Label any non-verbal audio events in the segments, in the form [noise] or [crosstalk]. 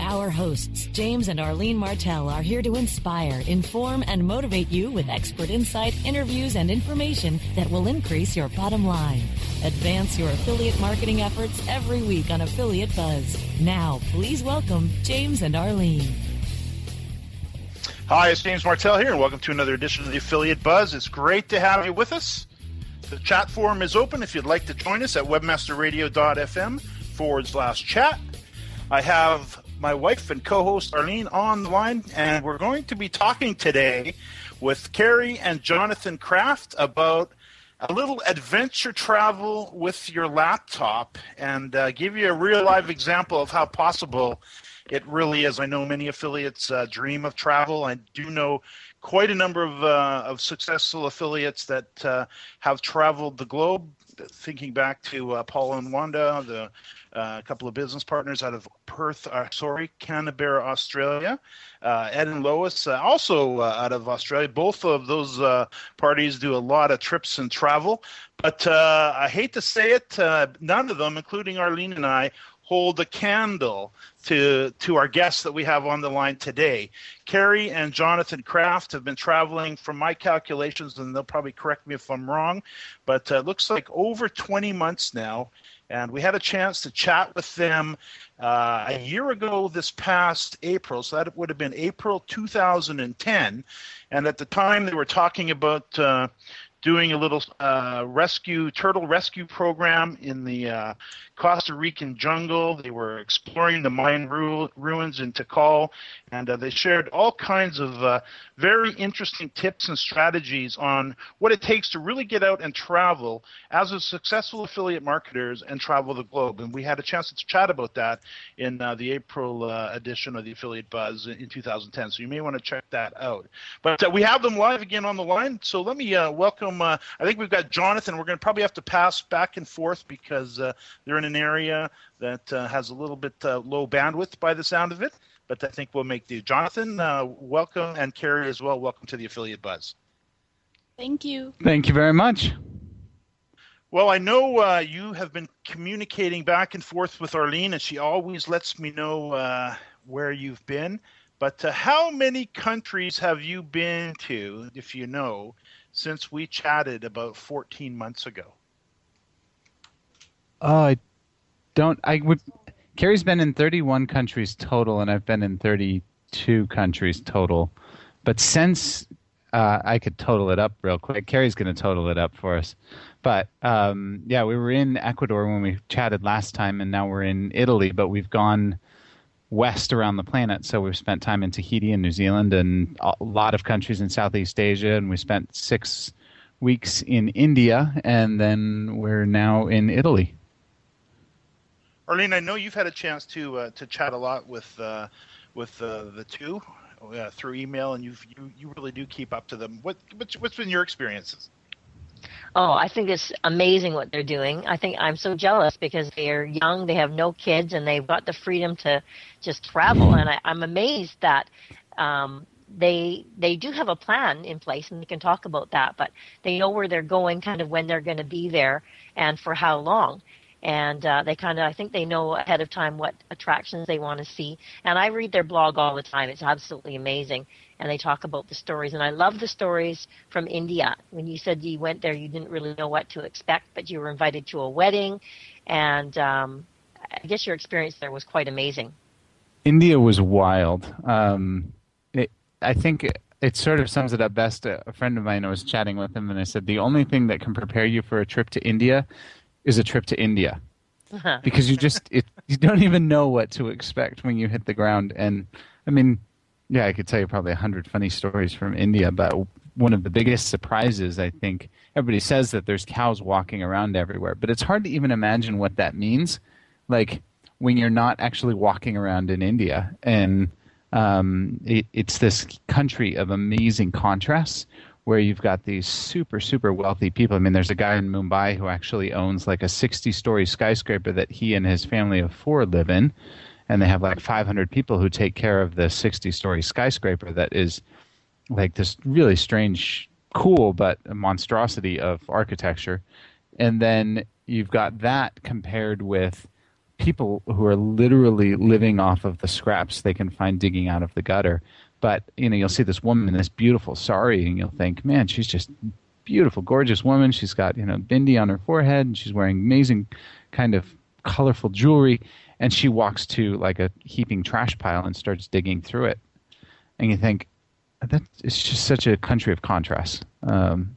Our hosts, James and Arlene Martell, are here to inspire, inform, and motivate you with expert insight, interviews, and information that will increase your bottom line. Advance your affiliate marketing efforts every week on Affiliate Buzz. Now, please welcome James and Arlene. Hi, it's James Martell here, and welcome to another edition of the Affiliate Buzz. It's great to have you with us. The chat forum is open if you'd like to join us at webmasterradio.fm forward slash chat. I have my wife and co host Arlene on the line, and we're going to be talking today with Carrie and Jonathan Kraft about a little adventure travel with your laptop and uh, give you a real live example of how possible it really is. I know many affiliates uh, dream of travel. I do know quite a number of, uh, of successful affiliates that uh, have traveled the globe. Thinking back to uh, Paul and Wanda, the uh, couple of business partners out of Perth, uh, sorry, Canberra, Australia. Uh, Ed and Lois, uh, also uh, out of Australia. Both of those parties do a lot of trips and travel. But I hate to say it, none of them, including Arlene and I, hold a candle to to our guests that we have on the line today. Carrie and Jonathan Kraft have been traveling, from my calculations, and they'll probably correct me if I'm wrong, but it looks like over 20 months now. And we had a chance to chat with them uh, a year ago this past April. So that would have been April 2010. And at the time, they were talking about uh, doing a little uh, rescue turtle rescue program in the uh, Costa Rican jungle. They were exploring the Mayan ru- ruins in Tikal, and uh, they shared all kinds of uh, very interesting tips and strategies on what it takes to really get out and travel as a successful affiliate marketers and travel the globe. And we had a chance to chat about that in uh, the April uh, edition of the Affiliate Buzz in 2010. So you may want to check that out. But we have them live again on the line. So let me welcome welcome. Uh, I think we've got Jonathan. We're going to probably have to pass back and forth because uh, they're in an area that uh, has a little bit uh, low bandwidth by the sound of it. But I think we'll make do. Jonathan, uh, welcome, and Carrie as well. Welcome to the Affiliate Buzz. Thank you. Thank you very much. Well, I know uh, you have been communicating back and forth with Arlene, and she always lets me know where you've been. But how many countries have you been to, if you know? Since we chatted about 14 months ago? Oh, I don't. I would. Carrie's been in 31 countries total, and I've been in 32 countries total. But since uh, I could total it up real quick, Carrie's going to total it up for us. But um, yeah, we were in Ecuador when we chatted last time, and now we're in Italy. But we've gone west around the planet. So we've spent time in Tahiti and New Zealand and a lot of countries in Southeast Asia, and we spent six weeks in India, and then we're now in Italy. Arlene, I know you've had a chance to uh, to chat a lot with uh, with uh, the two uh, through email, and you you really do keep up to them. What what's, what's been your experiences? Oh, I think it's amazing what they're doing. I think I'm so jealous because they're young, they have no kids, and they've got the freedom to just travel. And I, I'm amazed that um, they they do have a plan in place, and they can talk about that. But they know where they're going, kind of when they're going to be there, and for how long. And uh, they kind of, I think they know ahead of time what attractions they want to see. And I read their blog all the time. It's absolutely amazing and they talk about the stories. And I love the stories from India. When you said you went there, you didn't really know what to expect, but you were invited to a wedding, and um, I guess your experience there was quite amazing. India was wild. Um, it, I think it, sort of sums it up best. A friend of mine, I was chatting with him, and I said, The only thing that can prepare you for a trip to India is a trip to India. because you just it, you don't even know what to expect when you hit the ground and i mean yeah, I could tell you probably a hundred funny stories from India, but one of the biggest surprises, I think, everybody says that there's cows walking around everywhere, but it's hard to even imagine what that means. Like when you're not actually walking around in India, and um, it, it's this country of amazing contrasts where you've got these super super wealthy people. I mean, there's a guy in Mumbai who actually owns like a 60 story skyscraper that he and his family of four live in and they have like 500 people who take care of the 60 story skyscraper that is like this really strange cool but monstrosity of architecture and then you've got that compared with people who are literally living off of the scraps they can find digging out of the gutter but you know you'll see this woman in this beautiful sari and you'll think man she's just beautiful gorgeous woman. She's got you know bindi on her forehead and she's wearing amazing kind of colorful jewelry. And she walks to like a heaping trash pile and starts digging through it. And you think that it's just such a country of contrasts. Um,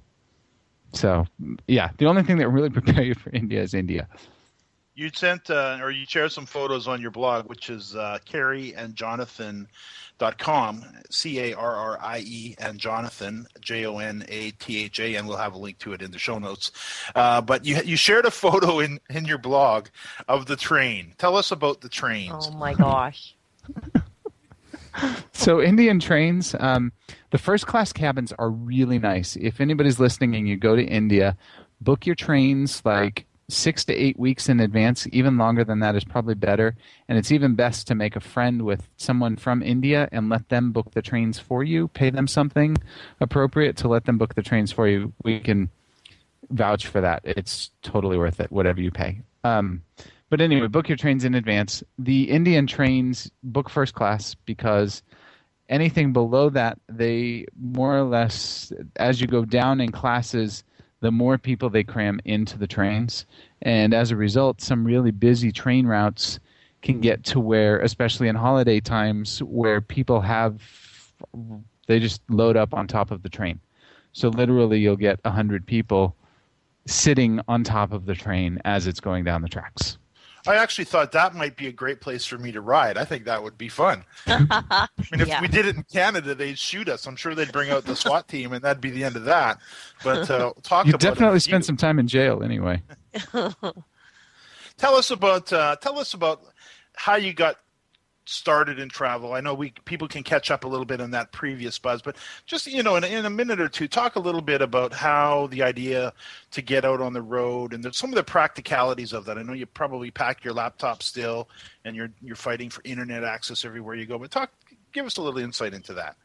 so yeah the only thing that really [laughs] prepare you for india is india you sent uh, or you shared some photos on your blog which is uh, carrie and jonathan dot com c a r r i e and Jonathan J O N A T H A and we'll have a link to it in the show notes. Uh, but you you shared a photo in in your blog of the train. Tell us about the trains. Oh my gosh. [laughs] so Indian trains, um, the first class cabins are really nice. If anybody's listening and you go to India, book your trains like six to eight weeks in advance. Even longer than that is probably better. And it's even best to make a friend with someone from India and let them book the trains for you. Pay them something appropriate to let them book the trains for you. We can vouch for that. It's totally worth it, whatever you pay. Um, but anyway, book your trains in advance. The Indian trains book first class because anything below that, they more or less, as you go down in classes, the more people they cram into the trains. And as a result, some really busy train routes can get to where, especially in holiday times, where people have, they just load up on top of the train. So literally, you'll get 100 people sitting on top of the train as it's going down the tracks. I actually thought that might be a great place for me to ride. I think that would be fun. [laughs] I mean, if yeah. we did it in Canada, they'd shoot us. I'm sure they'd bring out the SWAT team, and that'd be the end of that. But uh, [laughs] talk you about definitely spend some time in jail anyway. [laughs] tell us about uh, tell us about how you got started in travel. I know we people can catch up a little bit on that previous buzz, but just you know, in, in a minute or two, talk a little bit about how the idea to get out on the road and some of the practicalities of that. I know you probably pack your laptop still, and you're you're fighting for internet access everywhere you go. But talk, give us a little insight into that.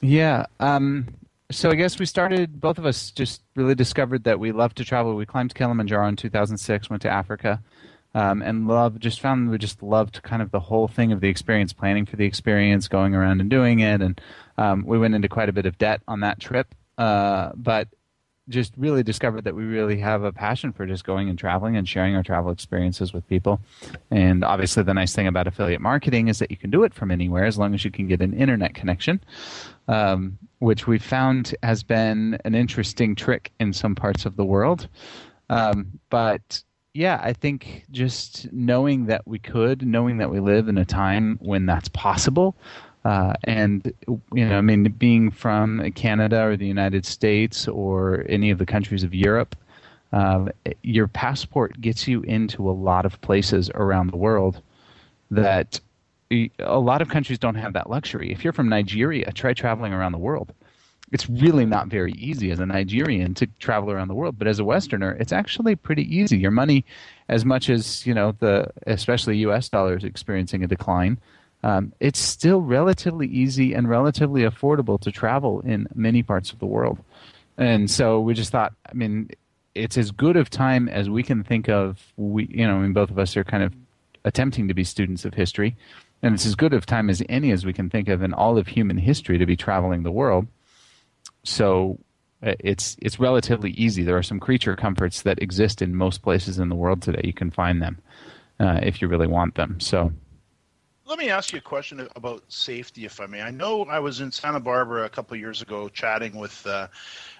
Yeah. Um, so I guess we started. Both of us just really discovered that we love to travel. We climbed Kilimanjaro in 2006, went to Africa um, and love just found we just loved kind of the whole thing of the experience, planning for the experience, going around and doing it, and um, we went into quite a bit of debt on that trip, uh, but just really discovered that we really have a passion for just going and traveling and sharing our travel experiences with people. And obviously, the nice thing about affiliate marketing is that you can do it from anywhere as long as you can get an internet connection, um, which we found has been an interesting trick in some parts of the world. Um, but yeah, I think just knowing that we could, knowing that we live in a time when that's possible, uh, and you know, I mean, being from Canada or the United States or any of the countries of Europe, uh, your passport gets you into a lot of places around the world that a lot of countries don't have that luxury. If you're from Nigeria, try traveling around the world it's really not very easy as a Nigerian to travel around the world, but as a Westerner, it's actually pretty easy. Your money, as much as you know, the especially U.S. dollar is experiencing a decline, um, it's still relatively easy and relatively affordable to travel in many parts of the world. And so we just thought, I mean, it's as good of time as we can think of. We, you know, I mean, both of us are kind of attempting to be students of history, and it's as good of time as any as we can think of in all of human history to be traveling the world so uh, it's it's relatively easy. There are some creature comforts that exist in most places in the world today. You can find them uh, if you really want them. So. Let me ask you a question about safety, if I may. I know I was in Santa Barbara a couple years ago chatting with uh,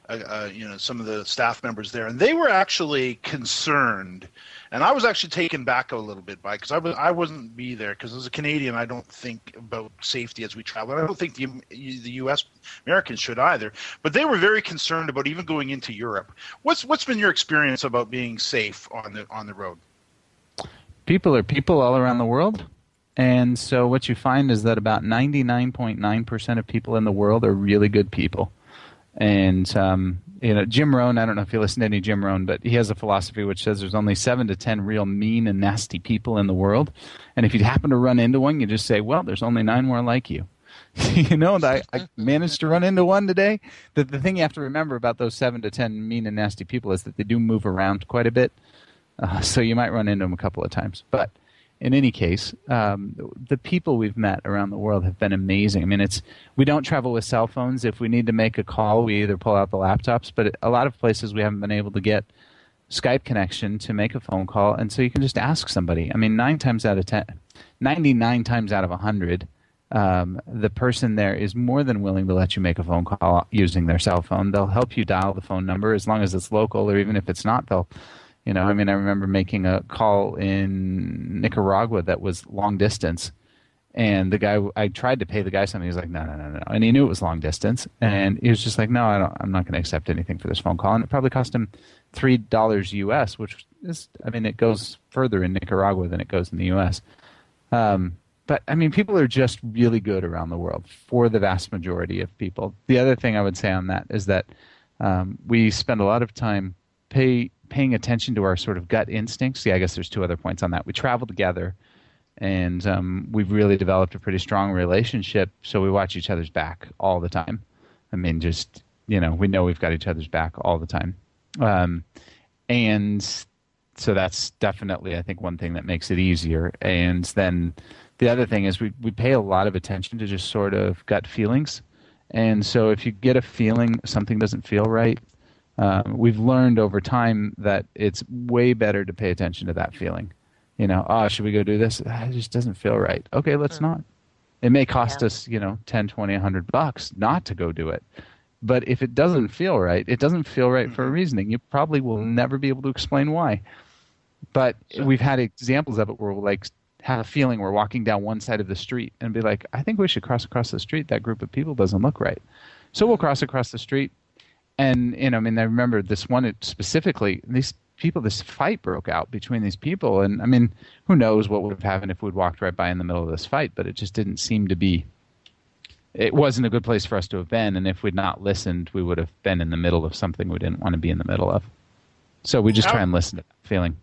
uh, uh, you know some of the staff members there, and they were actually concerned. And I was actually taken back a little bit by because I was I wasn't be there because as a Canadian I don't think about safety as we travel. I don't think the the U.S. Americans should either. But they were very concerned about even going into Europe. What's what's been your experience about being safe on the on the road? People are people all around the world. And so what you find is that about 99.9% of people in the world are really good people. And um, you know, Jim Rohn. I don't know if you listen to any Jim Rohn, but he has a philosophy which says there's only seven to ten real mean and nasty people in the world, and if you happen to run into one, you just say, "Well, there's only nine more like you." [laughs] you know, I, I, managed to run into one today. The, the thing you have to remember about those seven to ten mean and nasty people is that they do move around quite a bit, uh, so you might run into them a couple of times, but in any case, um, the people we've met around the world have been amazing. I mean, it's we don't travel with cell phones. If we need to make a call, we either pull out the laptops. But a lot of places we haven't been able to get Skype connection to make a phone call, and so you can just ask somebody. I mean, nine times out of ten, ninety-nine times out of a hundred, um, the person there is more than willing to let you make a phone call using their cell phone. They'll help you dial the phone number as long as it's local, or even if it's not, they'll you know, I mean, I remember making a call in Nicaragua that was long distance, and the guy I tried to pay the guy something. He's like, no, no, no, no, and he knew it was long distance, and he was just like, no, I don't, I'm not going to accept anything for this phone call, and it probably cost him three dollars U.S., which is, I mean, it goes further in Nicaragua than it goes in the U.S. Um, but I mean, people are just really good around the world for the vast majority of people. The other thing I would say on that is that um, we spend a lot of time pay paying attention to our sort of gut instincts. Yeah, I guess there's two other points on that. We travel together, and um, we've really developed a pretty strong relationship. So we watch each other's back all the time. I mean, just you know, we know we've got each other's back all the time, um, and so that's definitely I think one thing that makes it easier. And then the other thing is we we pay a lot of attention to just sort of gut feelings. And so if you get a feeling something doesn't feel right, uh, we've learned over time that it's way better to pay attention to that feeling. You know, oh, should we go do this? Ah, it just doesn't feel right. Okay, let's not. It may cost yeah. us, you know, 10, 20, 100 bucks not to go do it. But if it doesn't feel right, it doesn't feel right for a mm-hmm. reasoning. You probably will never be able to explain why. But sure. we've had examples of it where we'll like have a feeling we're walking down one side of the street and be like, I think we should cross across the street. That group of people doesn't look right. So we'll cross across the street, and you know, I mean, I remember this one specifically. These people, this fight broke out between these people, and I mean, who knows what would have happened if we'd walked right by in the middle of this fight? But it just didn't seem to be. It wasn't a good place for us to have been, and if we'd not listened, we would have been in the middle of something we didn't want to be in the middle of. So we just try and listen to that feeling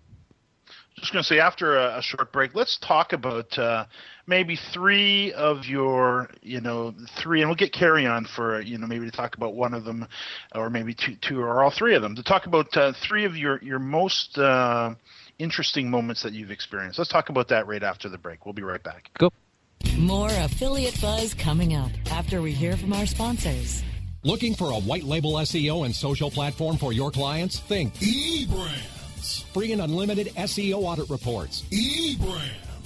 just going to say after a, a, short break, let's talk about uh, maybe three of your, you know, three, and we'll get Carrie on for, you know, maybe to talk about one of them, or maybe two, two or all three of them, to talk about uh, three of your your most uh, interesting moments that you've experienced. Let's talk about that right after the break. We'll be right back. Cool. More affiliate buzz coming up after we hear from our sponsors. Looking for a white label SEO and social platform for your clients? Think eBrand Free and unlimited SEO audit reports. eBrands.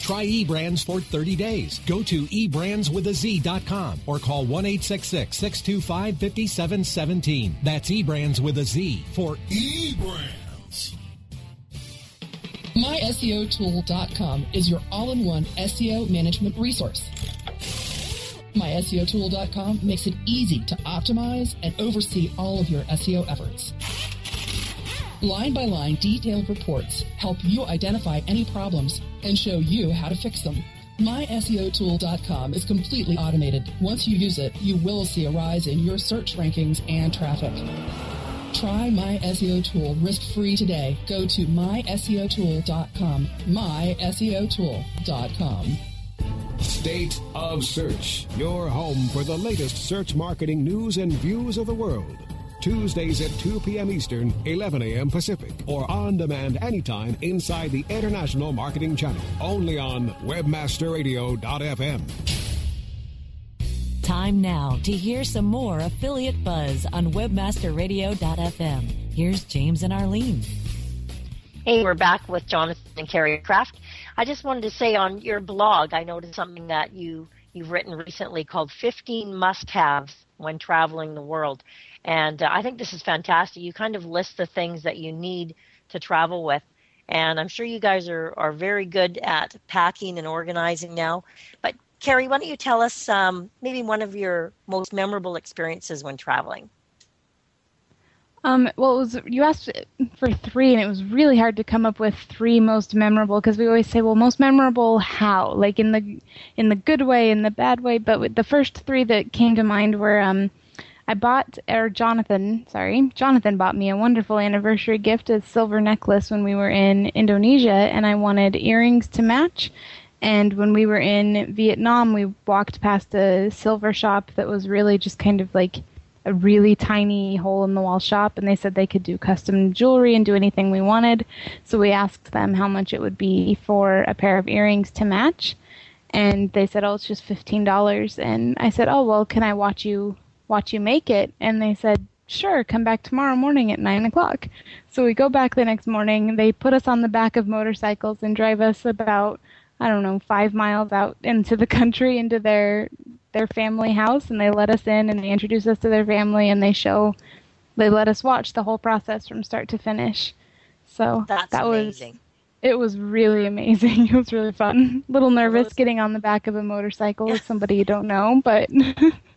Try eBrands for 30 days. Go to eBrandsWithAZ.com or call 1-866-625-5717. That's eBrands with a Z for eBrands. MySEOTool.com is your all-in-one SEO management resource. MySEOTool.com makes it easy to optimize and oversee all of your SEO efforts. Line by line detailed reports help you identify any problems and show you how to fix them. MySEOTool.com is completely automated. Once you use it, you will see a rise in your search rankings and traffic. Try My SEO Tool risk-free today. Go to myseotool.com. myseotool.com. State of Search, your home for the latest search marketing news and views of the world. Tuesdays at 2 p.m. Eastern, 11 a.m. Pacific, or on demand anytime inside the International Marketing Channel. Only on WebmasterRadio.fm. Time now to hear some more affiliate buzz on WebmasterRadio.fm. Here's James and Arlene. Hey, we're back with Jonathan and Carrie Kraft. I just wanted to say on your blog, I noticed something that you you've written recently called 15 must-haves when traveling the world. And uh, I think this is fantastic. You kind of list the things that you need to travel with. And I'm sure you guys are, are very good at packing and organizing now. But Carrie, why don't you tell us um, maybe one of your most memorable experiences when traveling? Um, well, was you asked for three, and it was really hard to come up with three most memorable because we always say, well, most memorable how, like in the in the good way, in the bad way. But the first three that came to mind were um, I bought, or Jonathan, sorry, Jonathan bought me a wonderful anniversary gift, a silver necklace when we were in Indonesia, and I wanted earrings to match. And when we were in Vietnam, we walked past a silver shop that was really just kind of like a really tiny hole in the wall shop and they said they could do custom jewelry and do anything we wanted. So we asked them how much it would be for a pair of earrings to match. And they said, "Oh, it's just $15." And I said, "Oh, well, can I watch you watch you make it?" And they said, "Sure, come back tomorrow morning at 9 o'clock." So we go back the next morning. They put us on the back of motorcycles and drive us about I don't know, five miles out into the [laughs] country into their their family house and they let us in and they introduce us to their family and they show they let us watch the whole process from start to finish. So That's that amazing. was it was really amazing. [laughs] It was really fun. A little nervous getting on the back of a motorcycle with somebody you don't know, but [laughs]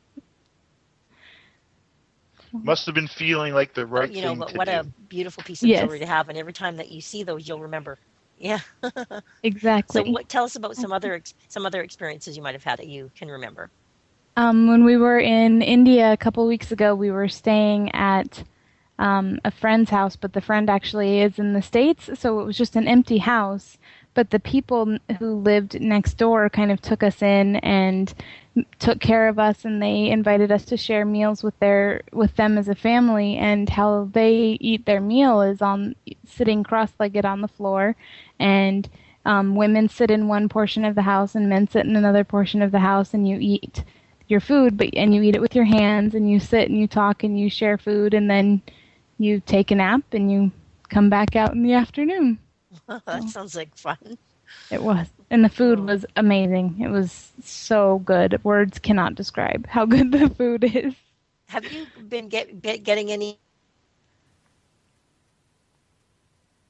Must have been feeling like the right you know, thing but to what do. a beautiful piece of Yes. jewelry to have, and every time that you see those, you'll remember. Yeah. [laughs] exactly. So, what, tell us about some other some other experiences you might have had that you can remember. Um, when we were in India a couple weeks ago, we were staying at um, a friend's house, but the friend actually is in the States, so it was just an empty house. But the people who lived next door kind of took us in and took care of us, and they invited us to share meals with their with them as a family. And how they eat their meal is on sitting cross-legged on the floor, and um, women sit in one portion of the house and men sit in another portion of the house, and you eat your food, but and you eat it with your hands, and you sit and you talk and you share food, and then you take a nap and you come back out in the afternoon. [laughs] that sounds like fun. It was, and the food was amazing. It was so good. Words cannot describe how good the food is. Have you been get, get, getting any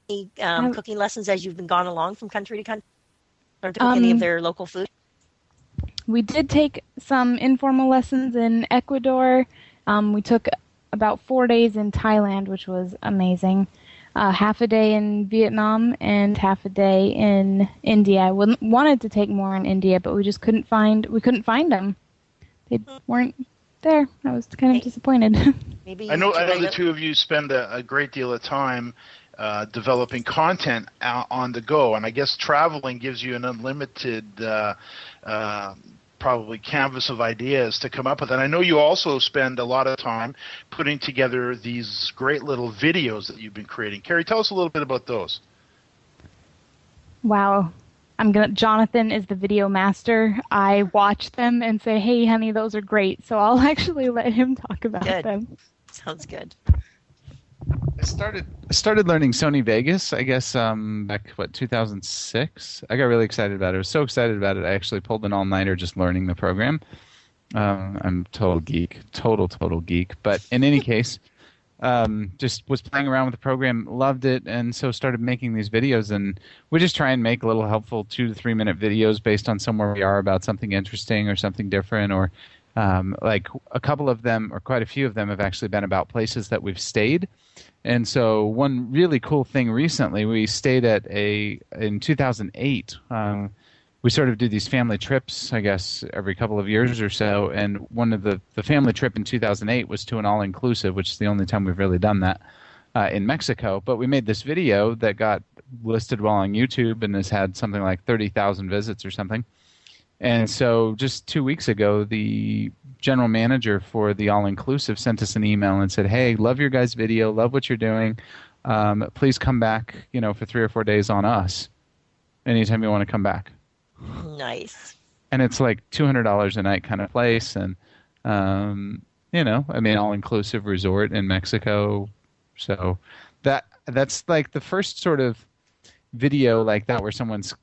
any, um, I've- cooking lessons as you've been gone along from country to country? Or to cook any of Um, their local food? We did take some informal lessons in Ecuador. Um, we took about four days in Thailand, which was amazing. Uh, half a day in Vietnam and half a day in India. I wouldn't, wanted to take more in India, but we just couldn't find we couldn't find them. They weren't there. I was kind of disappointed. [laughs] Maybe I know. I know the two of you spend a, a great deal of time uh, developing content out on the go, and I guess traveling gives you an unlimited, uh, uh, probably canvas of ideas to come up with. And I know you also spend a lot of time putting together these great little videos that you've been creating. Carrie, tell us a little bit about those. Wow. I'm gonna. Jonathan is the video master. I watch them and say, "Hey, honey, those are great." So I'll [laughs] actually let him talk about Good. them. Sounds good. I started I started learning Sony Vegas. I guess um, back what 2006. I got really excited about it. I was so excited about it. I actually pulled an all nighter just learning the program. Um, I'm total geek, total total geek. But in any [laughs] case, um, just was playing around with the program, loved it, and so started making these videos. And we just try and make little helpful two to three minute videos based on somewhere we are about something interesting or something different or um, like a couple of them or quite a few of them have actually been about places that we've stayed. And so one really cool thing recently we stayed at a in 2008 um, we sort of do these family trips i guess every couple of years or so. And one of the the family trip in 2008 was to an all inclusive which is the only time we've really done that uh, in mexico. But we made this video that got listed well on youtube and has had something like 30000 visits or something and so just two weeks ago, the general manager for the All Inclusive sent us an email and said, "Hey, love your guys' video, love what you're doing. Um, please come back, you know, for three or four days on us, anytime you want to come back." Nice. And it's like two hundred dollars a night kind of place, and um, you know, I mean, all inclusive resort in Mexico. So that that's like the first sort of video like that where someone's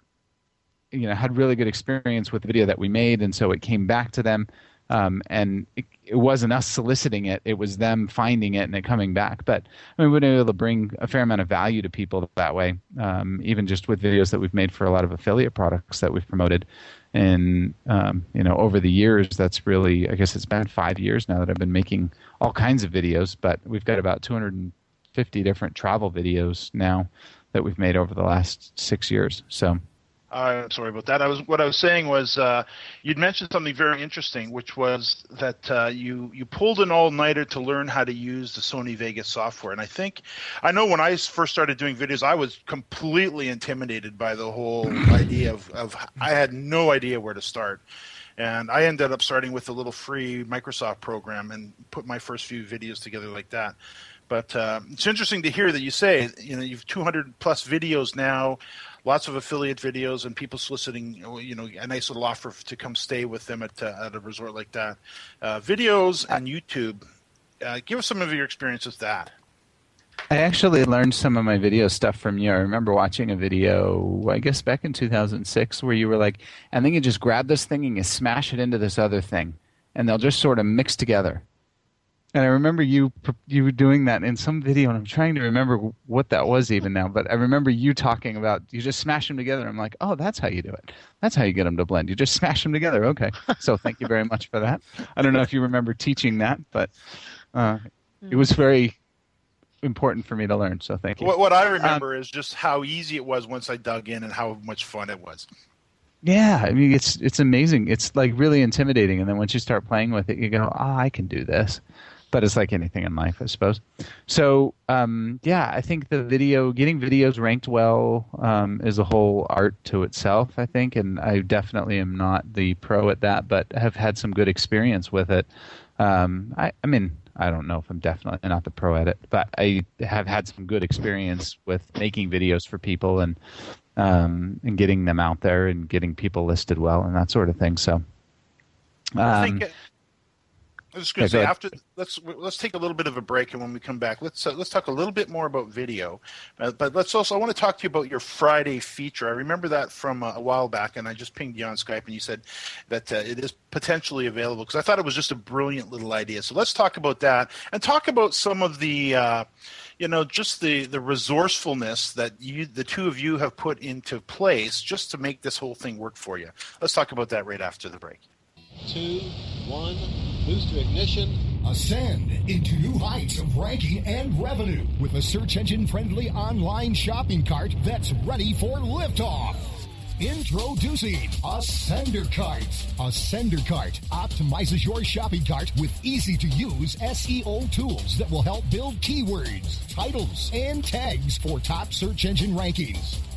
you know had really good experience with the video that we made, and so it came back to them. Um, and it, it wasn't us soliciting it; it was them finding it and it coming back. But I mean, we've been able to bring a fair amount of value to people that way, um, even just with videos that we've made for a lot of affiliate products that we've promoted. And um, you know, over the years, that's really, I guess, it's been five years now that I've been making all kinds of videos. But we've got about 250 different travel videos now that we've made over the last six years. So. I'm sorry about that. I was what I was saying was uh, you'd mentioned something very interesting, which was that uh, you you pulled an all nighter to learn how to use the Sony Vegas software. And I think I know when I first started doing videos, I was completely intimidated by the whole idea of, of I had no idea where to start. And I ended up starting with a little free Microsoft program and put my first few videos together like that. But uh, it's interesting to hear that you say you know you've 200 plus videos now lots of affiliate videos and people soliciting you know a nice little offer to come stay with them at, uh, at a resort like that uh, videos and youtube uh, give us some of your experience with that I actually learned some of my video stuff from you. I remember watching a video, I guess back in 2006, where you were like, and then you just grab this thing and you smash it into this other thing, and they'll just sort of mix together. And I remember you you doing that in some video, and I'm trying to remember what that was even now. But I remember you talking about you just smash them together. I'm like, oh, that's how you do it. That's how you get them to blend. You just smash them together. Okay. So thank you very much for that. I don't know if you remember teaching that, but uh, it was very important for me to learn. So thank you. what, what i remember is just how easy it was once i dug in and how much fun it was Yeah, I mean it's it's amazing. It's like really intimidating, and then once you start playing with it, you go, "Ah, I can do this." But it's like anything in life, I suppose. So um, yeah, I think the video, getting videos ranked well, um, is a whole art to itself. I think, and I definitely am not the pro at that, but have had some good experience with it. Um, I, I mean, I don't know if I'm definitely not the pro at it, but I have had some good experience with making videos for people and um, and getting them out there and getting people listed well and that sort of thing. So, I um, think I was just going to say after let's let's take a little bit of a break, and when we come back, let's uh, let's talk a little bit more about video. Uh, but let's also I want to talk to you about your Friday feature. I remember that from uh, a while back, and I just pinged you on Skype, and you said that uh, it is potentially available because I thought it was just a brilliant little idea. So let's talk about that and talk about some of the. Uh, you know, just the, the resourcefulness that you, the two of you have put into place just to make this whole thing work for you. Let's talk about that right after the break. two, one, boost to ignition. Ascend into new heights of ranking and revenue with a search engine friendly online shopping cart that's ready for liftoff. Introducing Ascender Cart. Ascender Cart optimizes your shopping cart with easy to use SEO tools that will help build keywords, titles, and tags for top search engine rankings.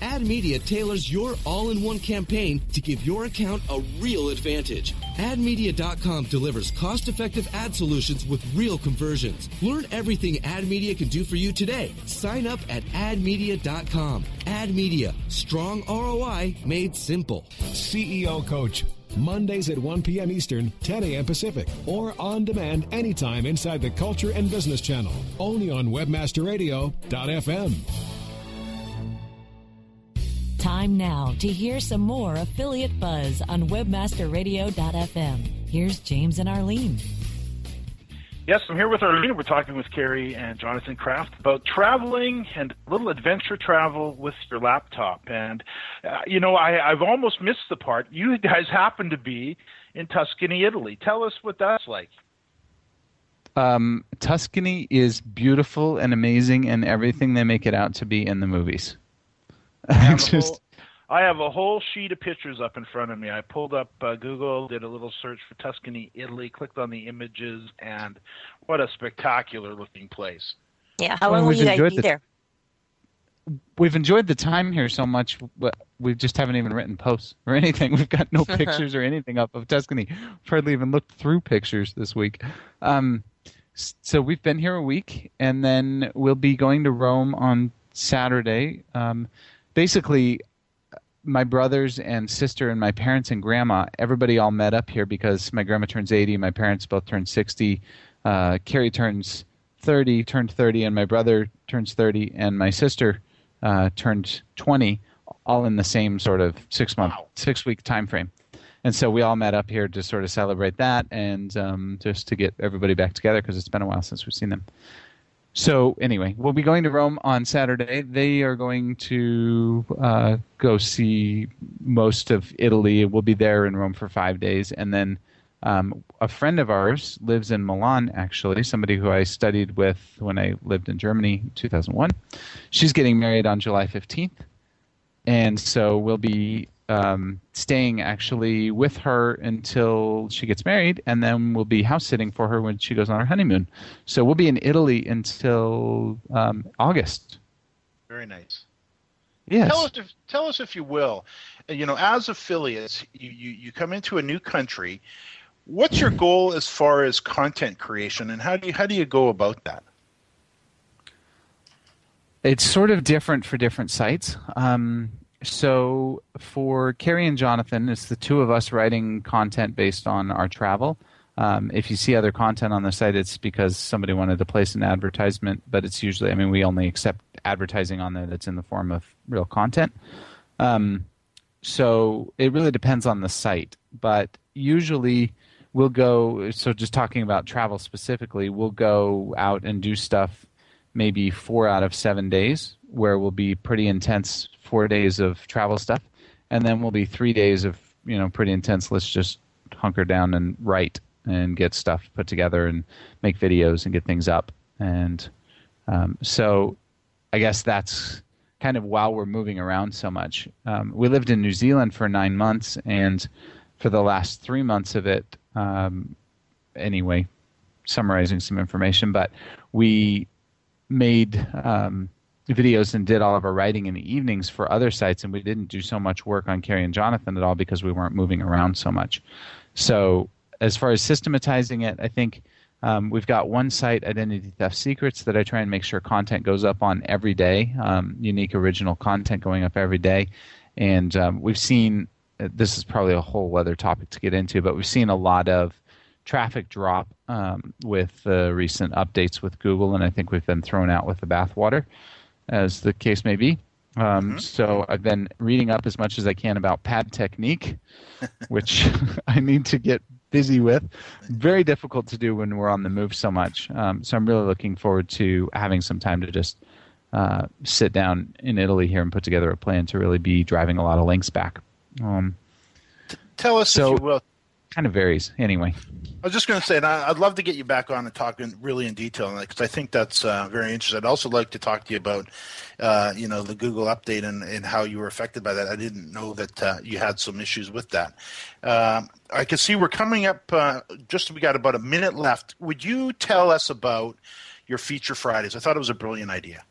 AdMedia tailors your all-in-one campaign to give your account a real advantage. AdMedia.com delivers cost-effective ad solutions with real conversions. Learn everything AdMedia can do for you today. Sign up at AdMedia.com. AdMedia, strong ROI made simple. CEO Coach. Mondays at 1 p.m. Eastern, 10 a.m. Pacific, or on demand anytime inside the Culture and Business Channel. Only on WebmasterRadio.fm. Time now to hear some more affiliate buzz on webmasterradio.fm. Here's James and Arlene. Yes, I'm here with Arlene. We're talking with Carrie and Jonathan Kraft about traveling and a little adventure travel with your laptop. And, uh, you know, I, I've almost missed the part. You guys happen to be in Tuscany, Italy. Tell us what that's like. Um, Tuscany is beautiful and amazing and everything they make it out to be in the movies. [laughs] Just... whole, I have a whole sheet of pictures up in front of me. I pulled up uh, Google, did a little search for Tuscany, Italy, clicked on the images, and what a spectacular looking place. Yeah, how long will you guys be the, there? We've enjoyed the time here so much, but we just haven't even written posts or [laughs] anything. We've got no [laughs] pictures or anything up of Tuscany. We've hardly even looked through pictures this week. Um, so we've been here a week, and then we'll be going to Rome on Saturday. Um, basically, my brothers and sister and my parents and grandma, everybody all met up here because my grandma turns 80, my parents both turned 60. Uh, Carrie turns 30, turned 30, and my brother turns 30, and my sister uh, turned 20, all in the same sort of six month, wow. six week time frame. And so we all met up here to sort of celebrate that and um, just to get everybody back together because it's been a while since we've seen them. So anyway, we'll be going to Rome on Saturday. They are going to uh, go see most of Italy. We'll be there in Rome for five days, and then um, a friend of ours lives in Milan. Actually, somebody who I studied with when I lived in Germany, 2001. She's getting married on July 15th, and so we'll be um, staying actually with her until she gets married, and then we'll be house sitting for her when she goes on her honeymoon. So we'll be in Italy until um, August. Very nice. Yes. Tell us, if, tell us if you will. You know, as affiliates, you, you, you come into a new country. What's your goal as far as content creation, and how do you how do you go about that? It's sort of different for different sites. Um, so for Carrie and Jonathan, it's the two of us writing content based on our travel. Um, if you see other content on the site, it's because somebody wanted to place an advertisement, but it's usually, I mean, we only accept advertising on there that's in the form of real content. Um, so it really depends on the site, but usually we'll go, so just talking about travel specifically, we'll go out and do stuff maybe four out of seven days where we'll be pretty intense four days of travel stuff, and then we'll be three days of you know pretty intense. Let's just hunker down and write and get stuff put together and make videos and get things up. And um, so, I guess that's kind of while we're moving around so much. Um, we lived in New Zealand for nine months, and for the last three months of it, um, anyway, summarizing some information, but we made um, videos and did all of our writing in the evenings for other sites, and we didn't do so much work on Carrie and Jonathan at all because we weren't moving around so much. So, as far as systematizing it, I think um, we've got one site, Identity Theft Secrets, that I try and make sure content goes up on every day, um, unique original content going up every day. And um, we've seen, uh, this is probably a whole other topic to get into, but we've seen a lot of traffic drop um, with the recent updates with Google, and I think we've been thrown out with the bathwater, as the case may be. Um, mm-hmm. So I've been reading up as much as I can about pad technique, [laughs] which [laughs] I need to get busy with. Very difficult to do when we're on the move so much. Um, so I'm really looking forward to having some time to just uh, sit down in Italy here and put together a plan to really be driving a lot of links back. Um, Tell us, so, if you will. Kind of varies, anyway. I was just going to say, and I'd love to get you back on and talk in, really in detail because I think that's uh, very interesting. I'd also like to talk to you about, uh, you know, the Google update and, and how you were affected by that. I didn't know that uh, you had some issues with that. Um, I can see we're coming up. Uh, just we got about a minute left. Would you tell us about your feature Fridays? I thought it was a brilliant idea.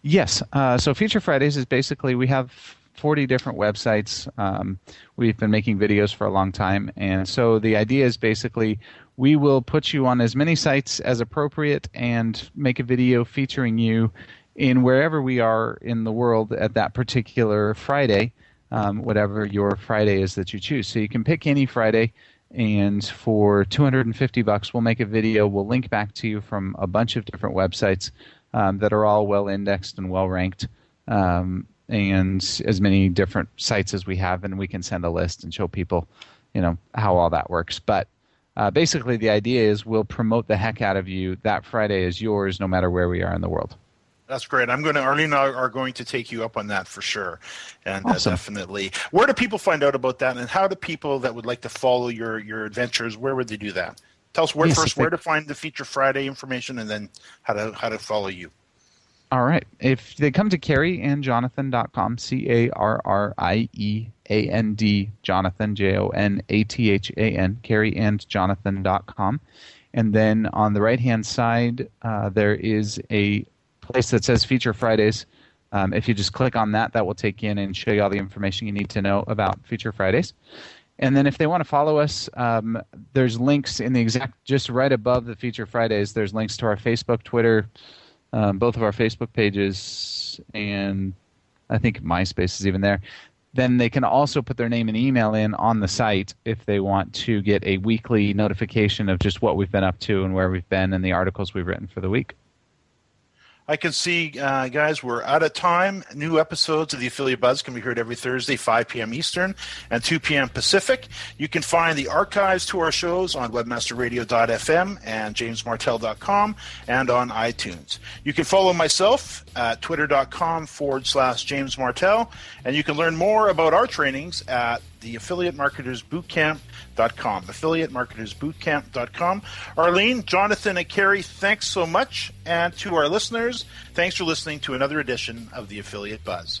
Yes. Uh, so feature Fridays is basically we have 40 different websites. Um, we've been making videos for a long time. And so the idea is basically we will put you on as many sites as appropriate and make a video featuring you in wherever we are in the world at that particular Friday, um, whatever your Friday is that you choose. So you can pick any Friday. And for 250 bucks, we'll make a video. We'll link back to you from a bunch of different websites um, that are all well indexed and well ranked. Um, and as many different sites as we have, and we can send a list and show people, you know, how all that works. But uh, basically, the idea is we'll promote the heck out of you. That Friday is yours, no matter where we are in the world. That's great. I'm going to Arlene are going to take you up on that for sure, and uh, awesome. uh, definitely. Where do people find out about that, and how do people that would like to follow your your adventures? Where would they do that? Tell us where yes, first where to find the Feature Friday information, and then how to how to follow you. All right. If they come to carrieandjonathan.com, C A R R I E A N D, Jonathan, J O N A T H A N, carrieandjonathan.com. And then on the right hand side, uh, there is a place that says Feature Fridays. Um, if you just click on that, that will take you in and show you all the information you need to know about Feature Fridays. And then if they want to follow us, um, there's links in the exact, just right above the Feature Fridays, there's links to our Facebook, Twitter, um, both of our Facebook pages, and I think MySpace is even there. Then they can also put their name and email in on the site if they want to get a weekly notification of just what we've been up to and where we've been and the articles we've written for the week. I can see, uh, guys, we're out of time. New episodes of the Affiliate Buzz can be heard every Thursday, 5 p.m. Eastern and 2 p.m. Pacific. You can find the archives to our shows on webmasterradio.fm and jamesmartell.com and on iTunes. You can follow myself at twitter.com forward slash James Martell, and you can learn more about our trainings at the Affiliate Marketers Bootcamp.com. Affiliate Marketers Bootcamp.com. Arlene, Jonathan, and Carrie, thanks so much. And to our listeners, thanks for listening to another edition of the Affiliate Buzz.